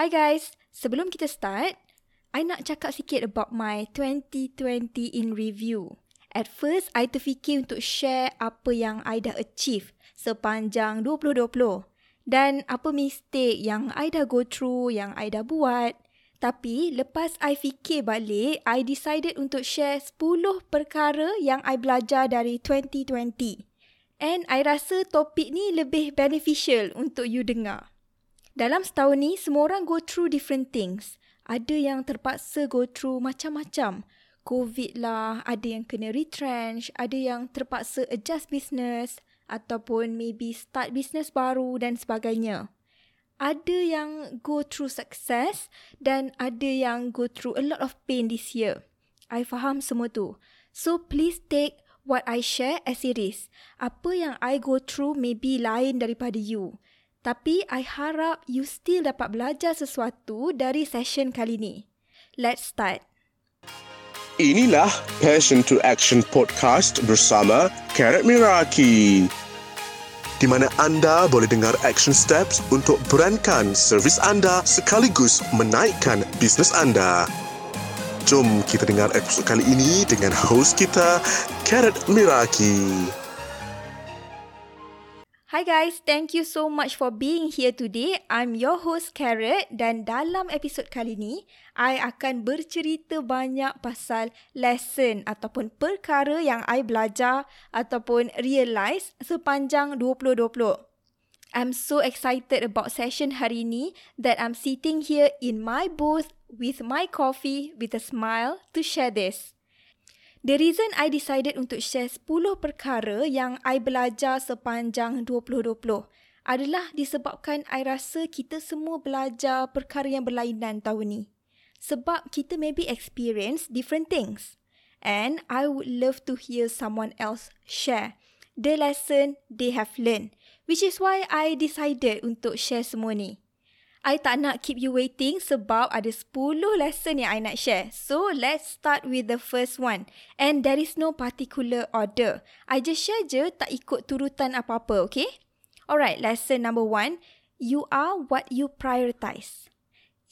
Hi guys, sebelum kita start, I nak cakap sikit about my 2020 in review. At first, I terfikir untuk share apa yang I dah achieve sepanjang 2020 dan apa mistake yang I dah go through, yang I dah buat. Tapi lepas I fikir balik, I decided untuk share 10 perkara yang I belajar dari 2020. And I rasa topik ni lebih beneficial untuk you dengar. Dalam setahun ni, semua orang go through different things. Ada yang terpaksa go through macam-macam. COVID lah, ada yang kena retrench, ada yang terpaksa adjust business ataupun maybe start business baru dan sebagainya. Ada yang go through success dan ada yang go through a lot of pain this year. I faham semua tu. So please take what I share as it is. Apa yang I go through maybe lain daripada you. Tapi I harap you still dapat belajar sesuatu dari session kali ni. Let's start. Inilah Passion to Action Podcast bersama Karat Miraki. Di mana anda boleh dengar action steps untuk berankan servis anda sekaligus menaikkan bisnes anda. Jom kita dengar episod kali ini dengan host kita, Karat Miraki. Hi guys, thank you so much for being here today. I'm your host Carrot dan dalam episod kali ni, I akan bercerita banyak pasal lesson ataupun perkara yang I belajar ataupun realise sepanjang 2020. I'm so excited about session hari ni that I'm sitting here in my booth with my coffee with a smile to share this. The reason I decided untuk share 10 perkara yang I belajar sepanjang 2020 adalah disebabkan I rasa kita semua belajar perkara yang berlainan tahun ni. Sebab kita maybe experience different things. And I would love to hear someone else share the lesson they have learned. Which is why I decided untuk share semua ni. I tak nak keep you waiting sebab ada 10 lesson yang I nak share. So, let's start with the first one. And there is no particular order. I just share je, tak ikut turutan apa-apa, okay? Alright, lesson number one. You are what you prioritize.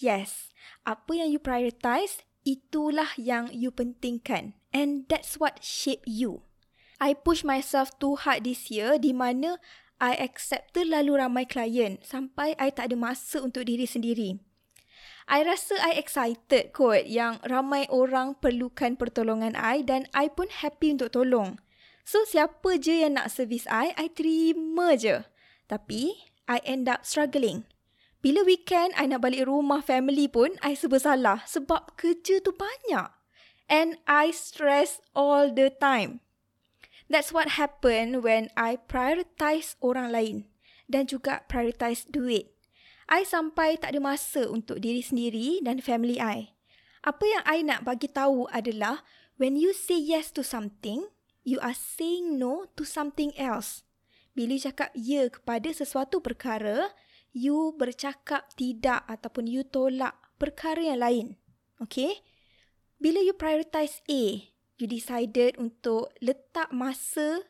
Yes, apa yang you prioritize, itulah yang you pentingkan. And that's what shape you. I push myself too hard this year di mana I accept terlalu ramai klien sampai I tak ada masa untuk diri sendiri. I rasa I excited kot yang ramai orang perlukan pertolongan I dan I pun happy untuk tolong. So siapa je yang nak servis I, I terima je. Tapi I end up struggling. Bila weekend I nak balik rumah family pun I serba salah sebab kerja tu banyak. And I stress all the time. That's what happen when I prioritize orang lain dan juga prioritize duit. I sampai tak ada masa untuk diri sendiri dan family I. Apa yang I nak bagi tahu adalah when you say yes to something, you are saying no to something else. Bila cakap ya kepada sesuatu perkara, you bercakap tidak ataupun you tolak perkara yang lain. Okay? Bila you prioritize A, you decided untuk letak masa,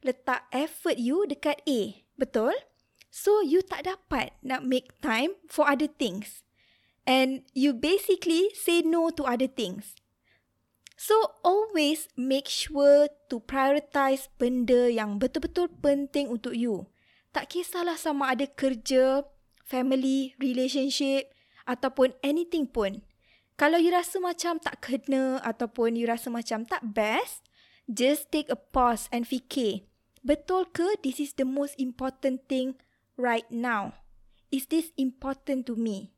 letak effort you dekat A. Betul? So, you tak dapat nak make time for other things. And you basically say no to other things. So, always make sure to prioritize benda yang betul-betul penting untuk you. Tak kisahlah sama ada kerja, family, relationship ataupun anything pun. Kalau you rasa macam tak kena ataupun you rasa macam tak best, just take a pause and fikir. Betul ke this is the most important thing right now? Is this important to me?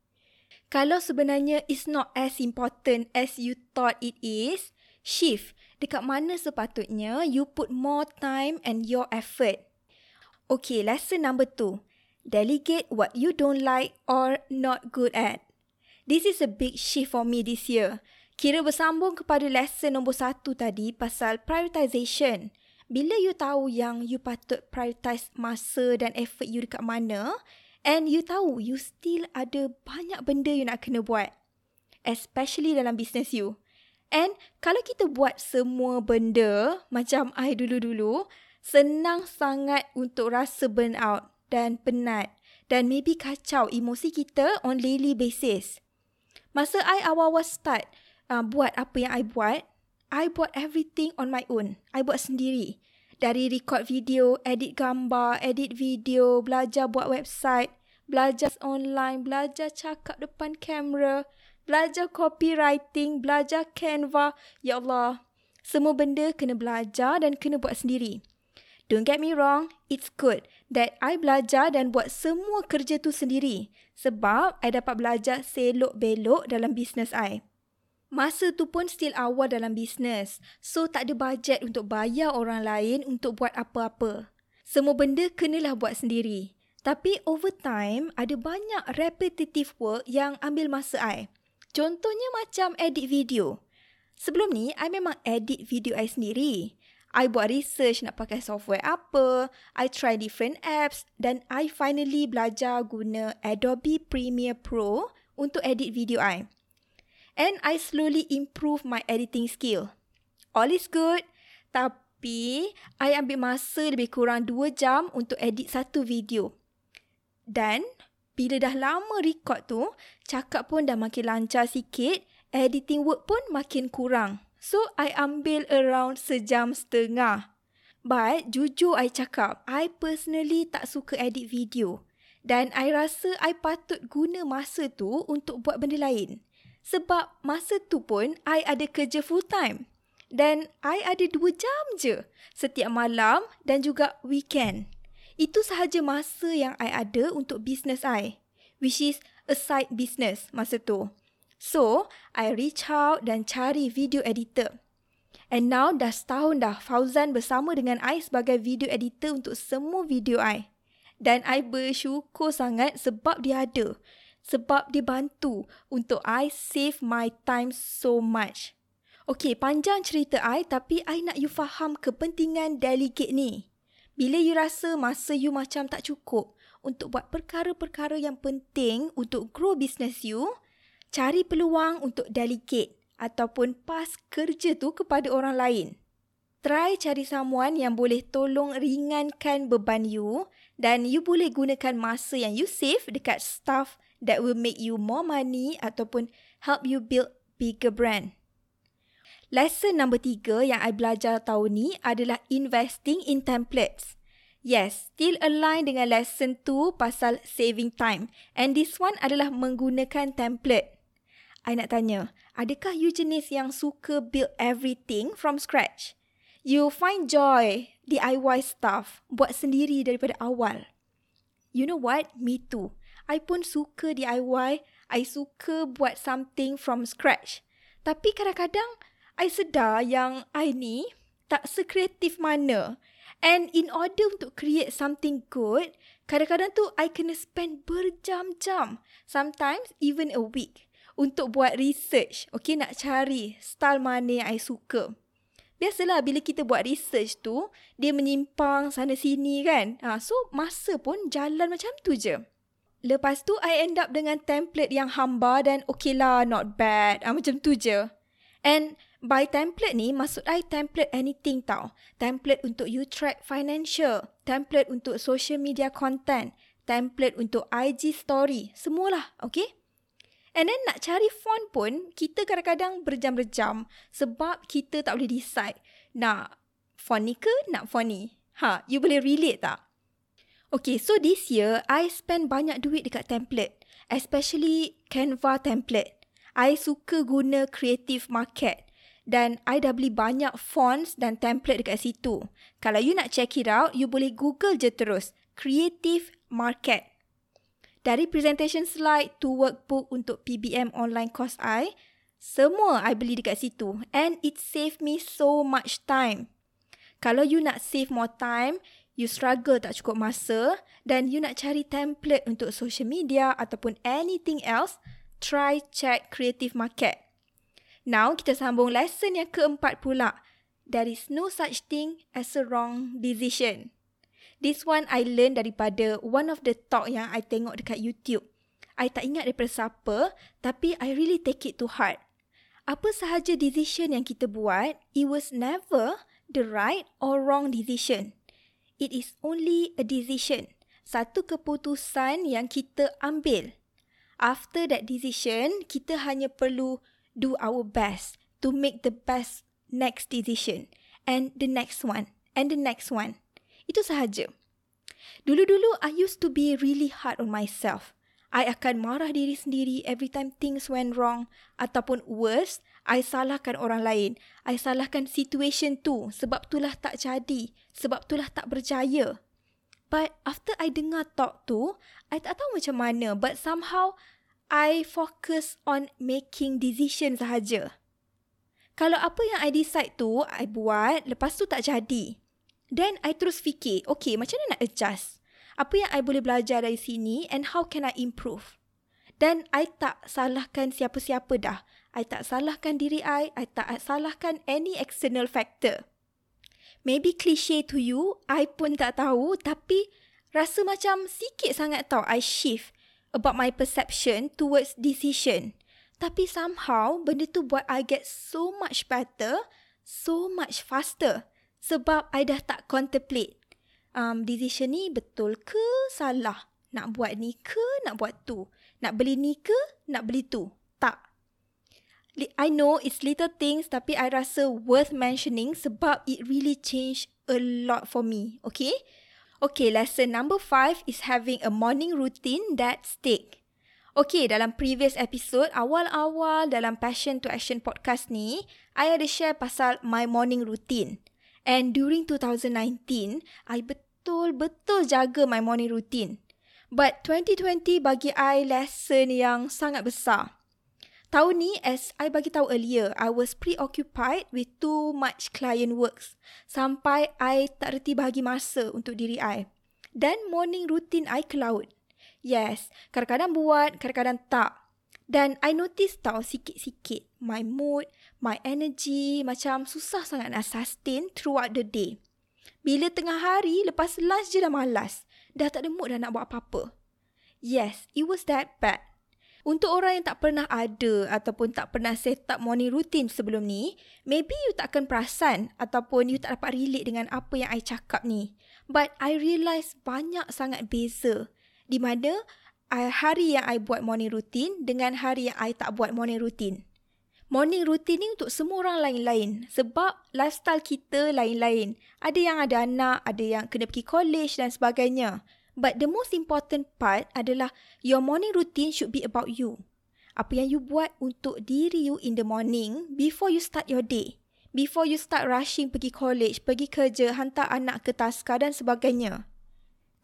Kalau sebenarnya it's not as important as you thought it is, shift dekat mana sepatutnya you put more time and your effort. Okay, lesson number two. Delegate what you don't like or not good at. This is a big shift for me this year. Kira bersambung kepada lesson nombor satu tadi pasal prioritization. Bila you tahu yang you patut prioritize masa dan effort you dekat mana and you tahu you still ada banyak benda you nak kena buat. Especially dalam business you. And kalau kita buat semua benda macam I dulu-dulu, senang sangat untuk rasa burn out dan penat dan maybe kacau emosi kita on daily basis. Masa I awal-awal start uh, buat apa yang I buat, I buat everything on my own. I buat sendiri. Dari record video, edit gambar, edit video, belajar buat website, belajar online, belajar cakap depan kamera, belajar copywriting, belajar Canva. Ya Allah, semua benda kena belajar dan kena buat sendiri. Don't get me wrong, it's good that I belajar dan buat semua kerja tu sendiri sebab I dapat belajar selok-belok dalam bisnes I. Masa tu pun still awal dalam bisnes, so tak ada bajet untuk bayar orang lain untuk buat apa-apa. Semua benda kenalah buat sendiri. Tapi over time, ada banyak repetitive work yang ambil masa I. Contohnya macam edit video. Sebelum ni, I memang edit video I sendiri. I buat research nak pakai software apa, I try different apps dan I finally belajar guna Adobe Premiere Pro untuk edit video I. And I slowly improve my editing skill. All is good, tapi I ambil masa lebih kurang 2 jam untuk edit satu video. Dan bila dah lama record tu, cakap pun dah makin lancar sikit, editing work pun makin kurang. So, I ambil around sejam setengah. But, jujur I cakap, I personally tak suka edit video. Dan I rasa I patut guna masa tu untuk buat benda lain. Sebab masa tu pun, I ada kerja full time. Dan I ada dua jam je setiap malam dan juga weekend. Itu sahaja masa yang I ada untuk business I. Which is a side business masa tu. So, I reach out dan cari video editor. And now dah setahun dah Fauzan bersama dengan I sebagai video editor untuk semua video I. Dan I bersyukur sangat sebab dia ada. Sebab dia bantu untuk I save my time so much. Okay, panjang cerita I tapi I nak you faham kepentingan delegate ni. Bila you rasa masa you macam tak cukup untuk buat perkara-perkara yang penting untuk grow business you, cari peluang untuk delegate ataupun pas kerja tu kepada orang lain. Try cari someone yang boleh tolong ringankan beban you dan you boleh gunakan masa yang you save dekat stuff that will make you more money ataupun help you build bigger brand. Lesson number tiga yang I belajar tahun ni adalah investing in templates. Yes, still align dengan lesson tu pasal saving time. And this one adalah menggunakan template. I nak tanya, adakah you jenis yang suka build everything from scratch? You find joy DIY stuff, buat sendiri daripada awal. You know what? Me too. I pun suka DIY. I suka buat something from scratch. Tapi kadang-kadang, I sedar yang I ni tak sekreatif mana. And in order untuk create something good, kadang-kadang tu I kena spend berjam-jam. Sometimes even a week untuk buat research. Okay, nak cari style mana yang I suka. Biasalah bila kita buat research tu, dia menyimpang sana sini kan. Ha, so, masa pun jalan macam tu je. Lepas tu, I end up dengan template yang hamba dan okay lah, not bad. Ha, macam tu je. And by template ni, maksud I template anything tau. Template untuk you track financial. Template untuk social media content. Template untuk IG story. Semualah, okay? And then nak cari font pun, kita kadang-kadang berjam-berjam sebab kita tak boleh decide nak font ni ke nak font ni. Ha, you boleh relate tak? Okay, so this year, I spend banyak duit dekat template. Especially Canva template. I suka guna creative market. Dan I dah beli banyak fonts dan template dekat situ. Kalau you nak check it out, you boleh google je terus. Creative market. Dari presentation slide to workbook untuk PBM online course I, semua I beli dekat situ and it save me so much time. Kalau you nak save more time, you struggle tak cukup masa dan you nak cari template untuk social media ataupun anything else, try check Creative Market. Now, kita sambung lesson yang keempat pula. There is no such thing as a wrong decision. This one I learn daripada one of the talk yang I tengok dekat YouTube. I tak ingat daripada siapa, tapi I really take it to heart. Apa sahaja decision yang kita buat, it was never the right or wrong decision. It is only a decision. satu keputusan yang kita ambil. After that decision, kita hanya perlu do our best to make the best next decision and the next one and the next one. Itu sahaja. Dulu-dulu, I used to be really hard on myself. I akan marah diri sendiri every time things went wrong. Ataupun worse, I salahkan orang lain. I salahkan situation tu sebab itulah tak jadi. Sebab itulah tak berjaya. But after I dengar talk tu, I tak tahu macam mana. But somehow, I focus on making decision sahaja. Kalau apa yang I decide tu, I buat, lepas tu tak jadi. Then, I terus fikir, okay, macam mana nak adjust? Apa yang I boleh belajar dari sini and how can I improve? Dan I tak salahkan siapa-siapa dah. I tak salahkan diri I, I tak salahkan any external factor. Maybe cliche to you, I pun tak tahu tapi rasa macam sikit sangat tau I shift about my perception towards decision. Tapi somehow benda tu buat I get so much better, so much faster. Sebab I dah tak contemplate. Um, decision ni betul ke salah? Nak buat ni ke nak buat tu? Nak beli ni ke nak beli tu? Tak. I know it's little things tapi I rasa worth mentioning sebab it really change a lot for me. Okay? Okay, lesson number five is having a morning routine that stick. Okay, dalam previous episode, awal-awal dalam Passion to Action podcast ni, I ada share pasal my morning routine. And during 2019, I betul-betul jaga my morning routine. But 2020 bagi I lesson yang sangat besar. Tahun ni, as I bagi tahu earlier, I was preoccupied with too much client works. Sampai I tak reti bagi masa untuk diri I. Dan morning routine I ke laut. Yes, kadang-kadang buat, kadang-kadang tak. Dan I notice tau sikit-sikit my mood, my energy macam susah sangat nak sustain throughout the day. Bila tengah hari, lepas lunch je dah malas. Dah tak ada mood dah nak buat apa-apa. Yes, it was that bad. Untuk orang yang tak pernah ada ataupun tak pernah set up morning routine sebelum ni, maybe you tak akan perasan ataupun you tak dapat relate dengan apa yang I cakap ni. But I realise banyak sangat beza di mana uh, hari yang I buat morning routine dengan hari yang I tak buat morning routine. Morning routine ni untuk semua orang lain-lain sebab lifestyle kita lain-lain. Ada yang ada anak, ada yang kena pergi college dan sebagainya. But the most important part adalah your morning routine should be about you. Apa yang you buat untuk diri you in the morning before you start your day. Before you start rushing pergi college, pergi kerja, hantar anak ke taska dan sebagainya.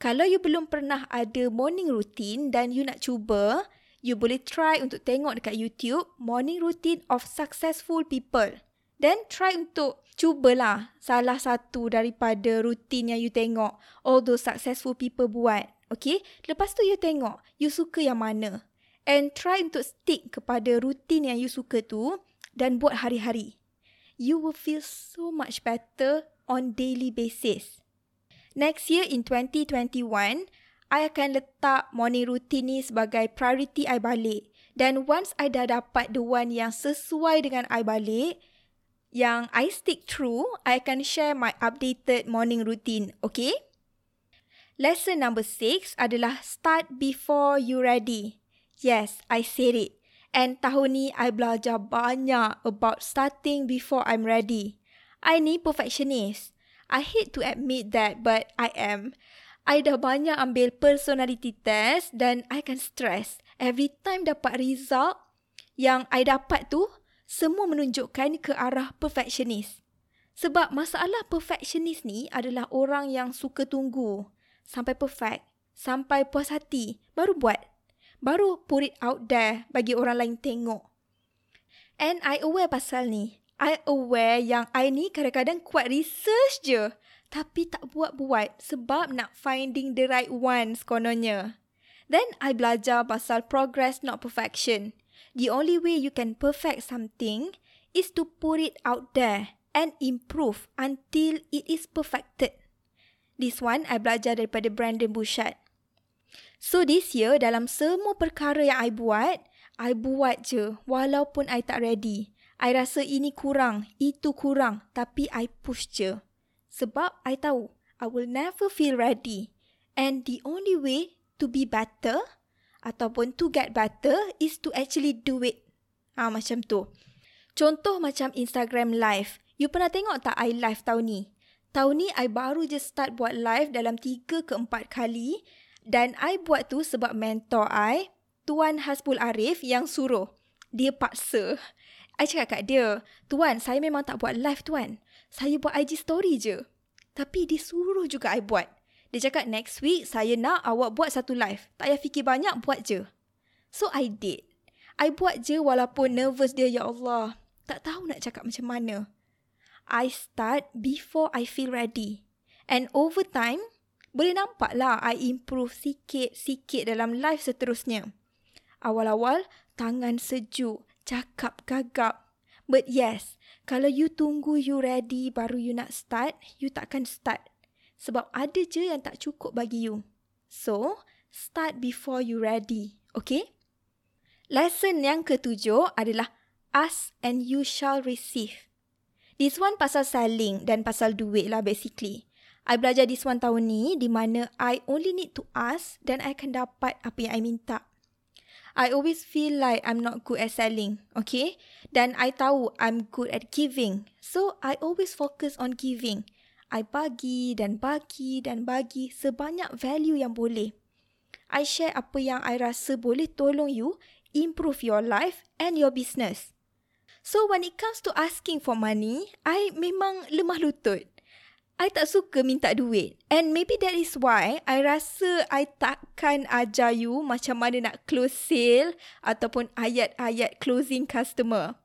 Kalau you belum pernah ada morning routine dan you nak cuba, you boleh try untuk tengok dekat YouTube morning routine of successful people. Then try untuk cubalah salah satu daripada routine yang you tengok all those successful people buat. Okay? Lepas tu you tengok you suka yang mana. And try untuk stick kepada routine yang you suka tu dan buat hari-hari. You will feel so much better on daily basis. Next year in 2021, I akan letak morning routine ni sebagai priority I balik. Dan once I dah dapat the one yang sesuai dengan I balik, yang I stick through, I akan share my updated morning routine, okay? Lesson number six adalah start before you ready. Yes, I said it. And tahun ni, I belajar banyak about starting before I'm ready. I ni perfectionist. I hate to admit that but I am. I dah banyak ambil personality test dan I kan stress. Every time dapat result yang I dapat tu, semua menunjukkan ke arah perfectionist. Sebab masalah perfectionist ni adalah orang yang suka tunggu sampai perfect, sampai puas hati, baru buat. Baru put it out there bagi orang lain tengok. And I aware pasal ni. I aware yang I ni kadang-kadang kuat research je. Tapi tak buat-buat sebab nak finding the right ones kononnya. Then I belajar pasal progress not perfection. The only way you can perfect something is to put it out there and improve until it is perfected. This one I belajar daripada Brandon Bouchard. So this year dalam semua perkara yang I buat, I buat je walaupun I tak ready. I rasa ini kurang, itu kurang, tapi I push je. Sebab I tahu, I will never feel ready. And the only way to be better ataupun to get better is to actually do it. Ah ha, macam tu. Contoh macam Instagram live. You pernah tengok tak I live tahun ni? Tahun ni I baru je start buat live dalam 3 ke 4 kali dan I buat tu sebab mentor I, Tuan Hasbul Arif yang suruh. Dia paksa. I cakap kat dia, Tuan, saya memang tak buat live, Tuan. Saya buat IG story je. Tapi dia suruh juga I buat. Dia cakap, next week saya nak awak buat satu live. Tak payah fikir banyak, buat je. So, I did. I buat je walaupun nervous dia, Ya Allah. Tak tahu nak cakap macam mana. I start before I feel ready. And over time, boleh nampak lah I improve sikit-sikit dalam live seterusnya. Awal-awal, tangan sejuk, cakap gagap. But yes, kalau you tunggu you ready baru you nak start, you takkan start. Sebab ada je yang tak cukup bagi you. So, start before you ready. Okay? Lesson yang ketujuh adalah ask and you shall receive. This one pasal selling dan pasal duit lah basically. I belajar this one tahun ni di mana I only need to ask dan I akan dapat apa yang I minta. I always feel like I'm not good at selling, okay? Dan I tahu I'm good at giving. So, I always focus on giving. I bagi dan bagi dan bagi sebanyak value yang boleh. I share apa yang I rasa boleh tolong you improve your life and your business. So, when it comes to asking for money, I memang lemah lutut. I tak suka minta duit. And maybe that is why I rasa I takkan ajar you macam mana nak close sale ataupun ayat-ayat closing customer.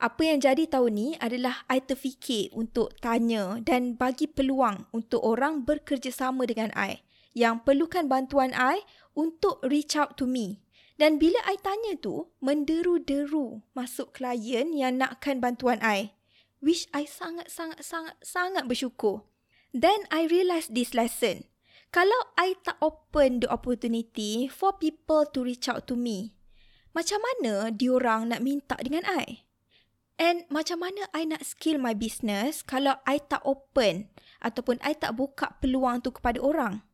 Apa yang jadi tahun ni adalah I terfikir untuk tanya dan bagi peluang untuk orang bekerjasama dengan I yang perlukan bantuan I untuk reach out to me. Dan bila I tanya tu, menderu-deru masuk klien yang nakkan bantuan I which I sangat-sangat-sangat-sangat bersyukur. Then I realised this lesson. Kalau I tak open the opportunity for people to reach out to me, macam mana diorang nak minta dengan I? And macam mana I nak scale my business kalau I tak open ataupun I tak buka peluang tu kepada orang?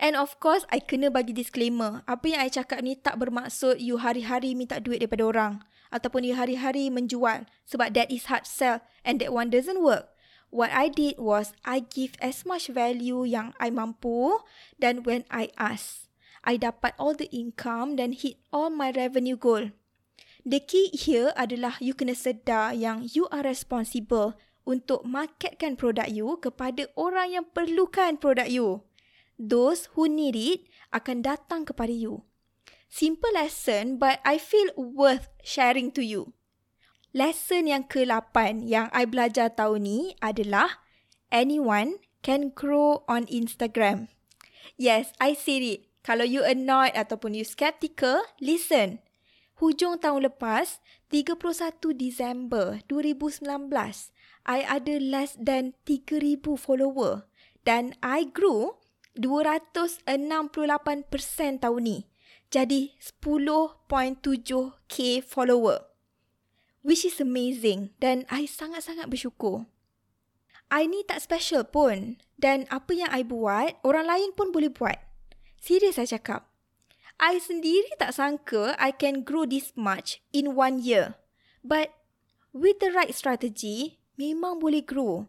And of course, I kena bagi disclaimer. Apa yang I cakap ni tak bermaksud you hari-hari minta duit daripada orang ataupun you hari-hari menjual sebab that is hard sell and that one doesn't work. What I did was I give as much value yang I mampu dan when I ask, I dapat all the income dan hit all my revenue goal. The key here adalah you kena sedar yang you are responsible untuk marketkan produk you kepada orang yang perlukan produk you. Those who need it akan datang kepada you. Simple lesson but I feel worth sharing to you. Lesson yang ke-8 yang I belajar tahun ni adalah anyone can grow on Instagram. Yes, I said it. Kalau you annoyed ataupun you skeptical, listen. Hujung tahun lepas, 31 Disember 2019, I ada less than 3,000 follower. Dan I grew 268% tahun ni jadi 10.7k follower. Which is amazing dan I sangat-sangat bersyukur. I ni tak special pun dan apa yang I buat, orang lain pun boleh buat. Serius saya cakap. I sendiri tak sangka I can grow this much in one year. But with the right strategy, memang boleh grow.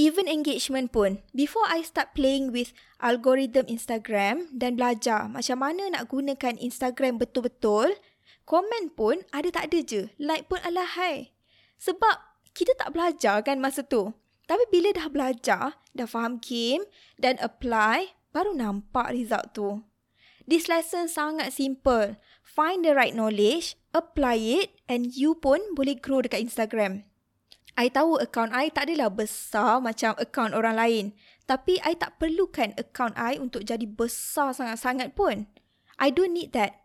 Even engagement pun, before I start playing with algorithm Instagram dan belajar macam mana nak gunakan Instagram betul-betul, komen pun ada tak ada je, like pun alahai. Sebab kita tak belajar kan masa tu. Tapi bila dah belajar, dah faham game dan apply, baru nampak result tu. This lesson sangat simple. Find the right knowledge, apply it and you pun boleh grow dekat Instagram. I tahu account I tak adalah besar macam account orang lain. Tapi I tak perlukan account I untuk jadi besar sangat-sangat pun. I don't need that.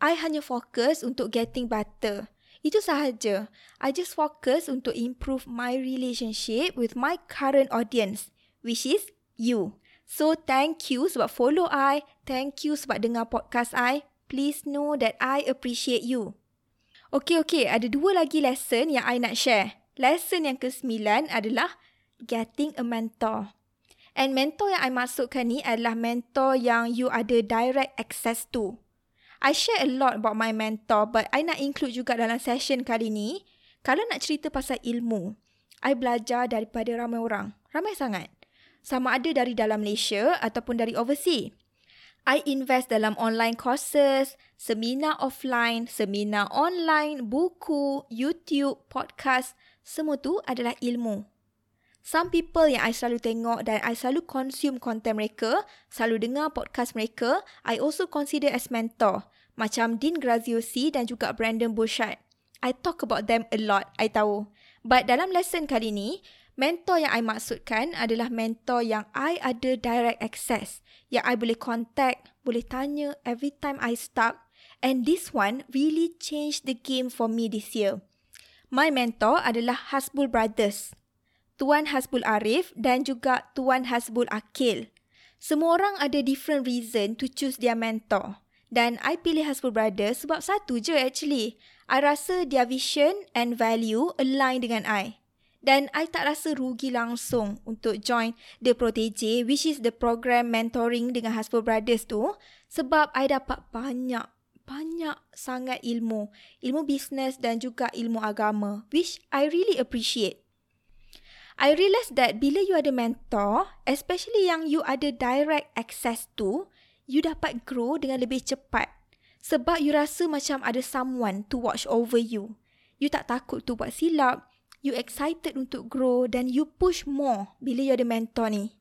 I hanya fokus untuk getting better. Itu sahaja. I just fokus untuk improve my relationship with my current audience. Which is you. So thank you sebab follow I. Thank you sebab dengar podcast I. Please know that I appreciate you. Okay, okay. Ada dua lagi lesson yang I nak share lesson yang ke-9 adalah getting a mentor. And mentor yang I maksudkan ni adalah mentor yang you ada direct access to. I share a lot about my mentor but I nak include juga dalam session kali ni. Kalau nak cerita pasal ilmu, I belajar daripada ramai orang. Ramai sangat. Sama ada dari dalam Malaysia ataupun dari overseas. I invest dalam online courses, seminar offline, seminar online, buku, YouTube, podcast. Semua tu adalah ilmu. Some people yang I selalu tengok dan I selalu consume content mereka, selalu dengar podcast mereka, I also consider as mentor. Macam Dean Graziosi dan juga Brandon Burchard. I talk about them a lot, I tahu. But dalam lesson kali ni, Mentor yang I maksudkan adalah mentor yang I ada direct access. Yang I boleh contact, boleh tanya every time I stuck. And this one really changed the game for me this year. My mentor adalah Hasbul Brothers. Tuan Hasbul Arif dan juga Tuan Hasbul Akil. Semua orang ada different reason to choose their mentor. Dan I pilih Hasbul Brothers sebab satu je actually. I rasa their vision and value align dengan I. Dan I tak rasa rugi langsung untuk join The Protege which is the program mentoring dengan Hasbro Brothers tu sebab I dapat banyak banyak sangat ilmu, ilmu bisnes dan juga ilmu agama which I really appreciate. I realise that bila you ada mentor, especially yang you ada direct access to, you dapat grow dengan lebih cepat. Sebab you rasa macam ada someone to watch over you. You tak takut tu buat silap, you excited untuk grow dan you push more bila you ada mentor ni.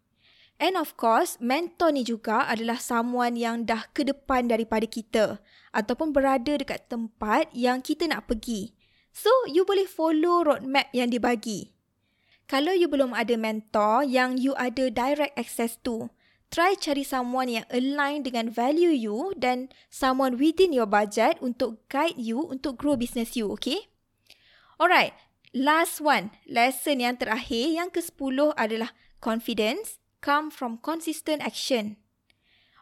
And of course, mentor ni juga adalah someone yang dah ke depan daripada kita ataupun berada dekat tempat yang kita nak pergi. So, you boleh follow roadmap yang dibagi. Kalau you belum ada mentor yang you ada direct access to, try cari someone yang align dengan value you dan someone within your budget untuk guide you untuk grow business you, okay? Alright, last one, lesson yang terakhir yang ke-10 adalah confidence come from consistent action.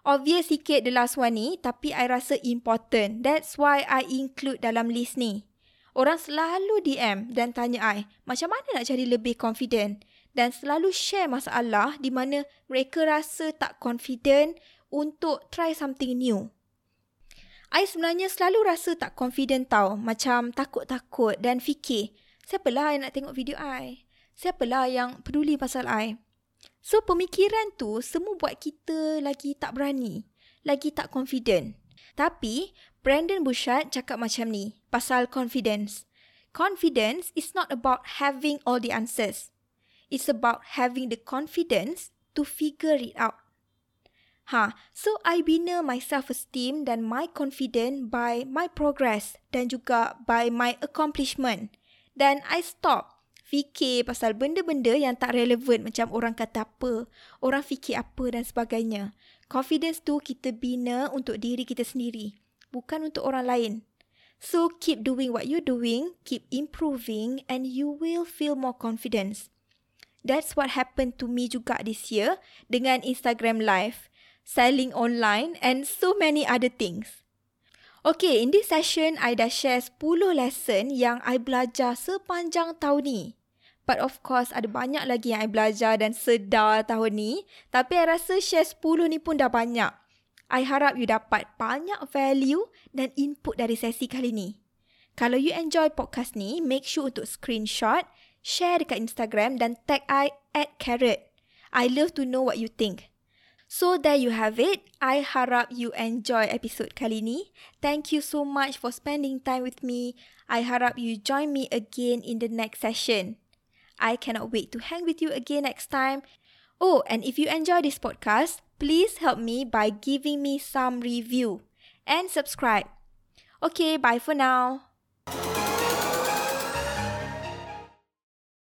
Obvious sikit the last one ni tapi I rasa important. That's why I include dalam list ni. Orang selalu DM dan tanya I macam mana nak jadi lebih confident dan selalu share masalah di mana mereka rasa tak confident untuk try something new. I sebenarnya selalu rasa tak confident tau. Macam takut-takut dan fikir Siapalah yang nak tengok video I? Siapalah yang peduli pasal I? So pemikiran tu semua buat kita lagi tak berani, lagi tak confident. Tapi Brandon Bouchard cakap macam ni pasal confidence. Confidence is not about having all the answers. It's about having the confidence to figure it out. Ha, so I bina my self-esteem dan my confidence by my progress dan juga by my accomplishment. Dan I stop fikir pasal benda-benda yang tak relevan macam orang kata apa, orang fikir apa dan sebagainya. Confidence tu kita bina untuk diri kita sendiri, bukan untuk orang lain. So keep doing what you're doing, keep improving and you will feel more confidence. That's what happened to me juga this year dengan Instagram Live, selling online and so many other things. Okay, in this session, I dah share 10 lesson yang I belajar sepanjang tahun ni. But of course, ada banyak lagi yang I belajar dan sedar tahun ni. Tapi I rasa share 10 ni pun dah banyak. I harap you dapat banyak value dan input dari sesi kali ni. Kalau you enjoy podcast ni, make sure untuk screenshot, share dekat Instagram dan tag I at Carrot. I love to know what you think. So there you have it. I harap you enjoy episode kali ni. Thank you so much for spending time with me. I harap you join me again in the next session. I cannot wait to hang with you again next time. Oh, and if you enjoy this podcast, please help me by giving me some review and subscribe. Okay, bye for now.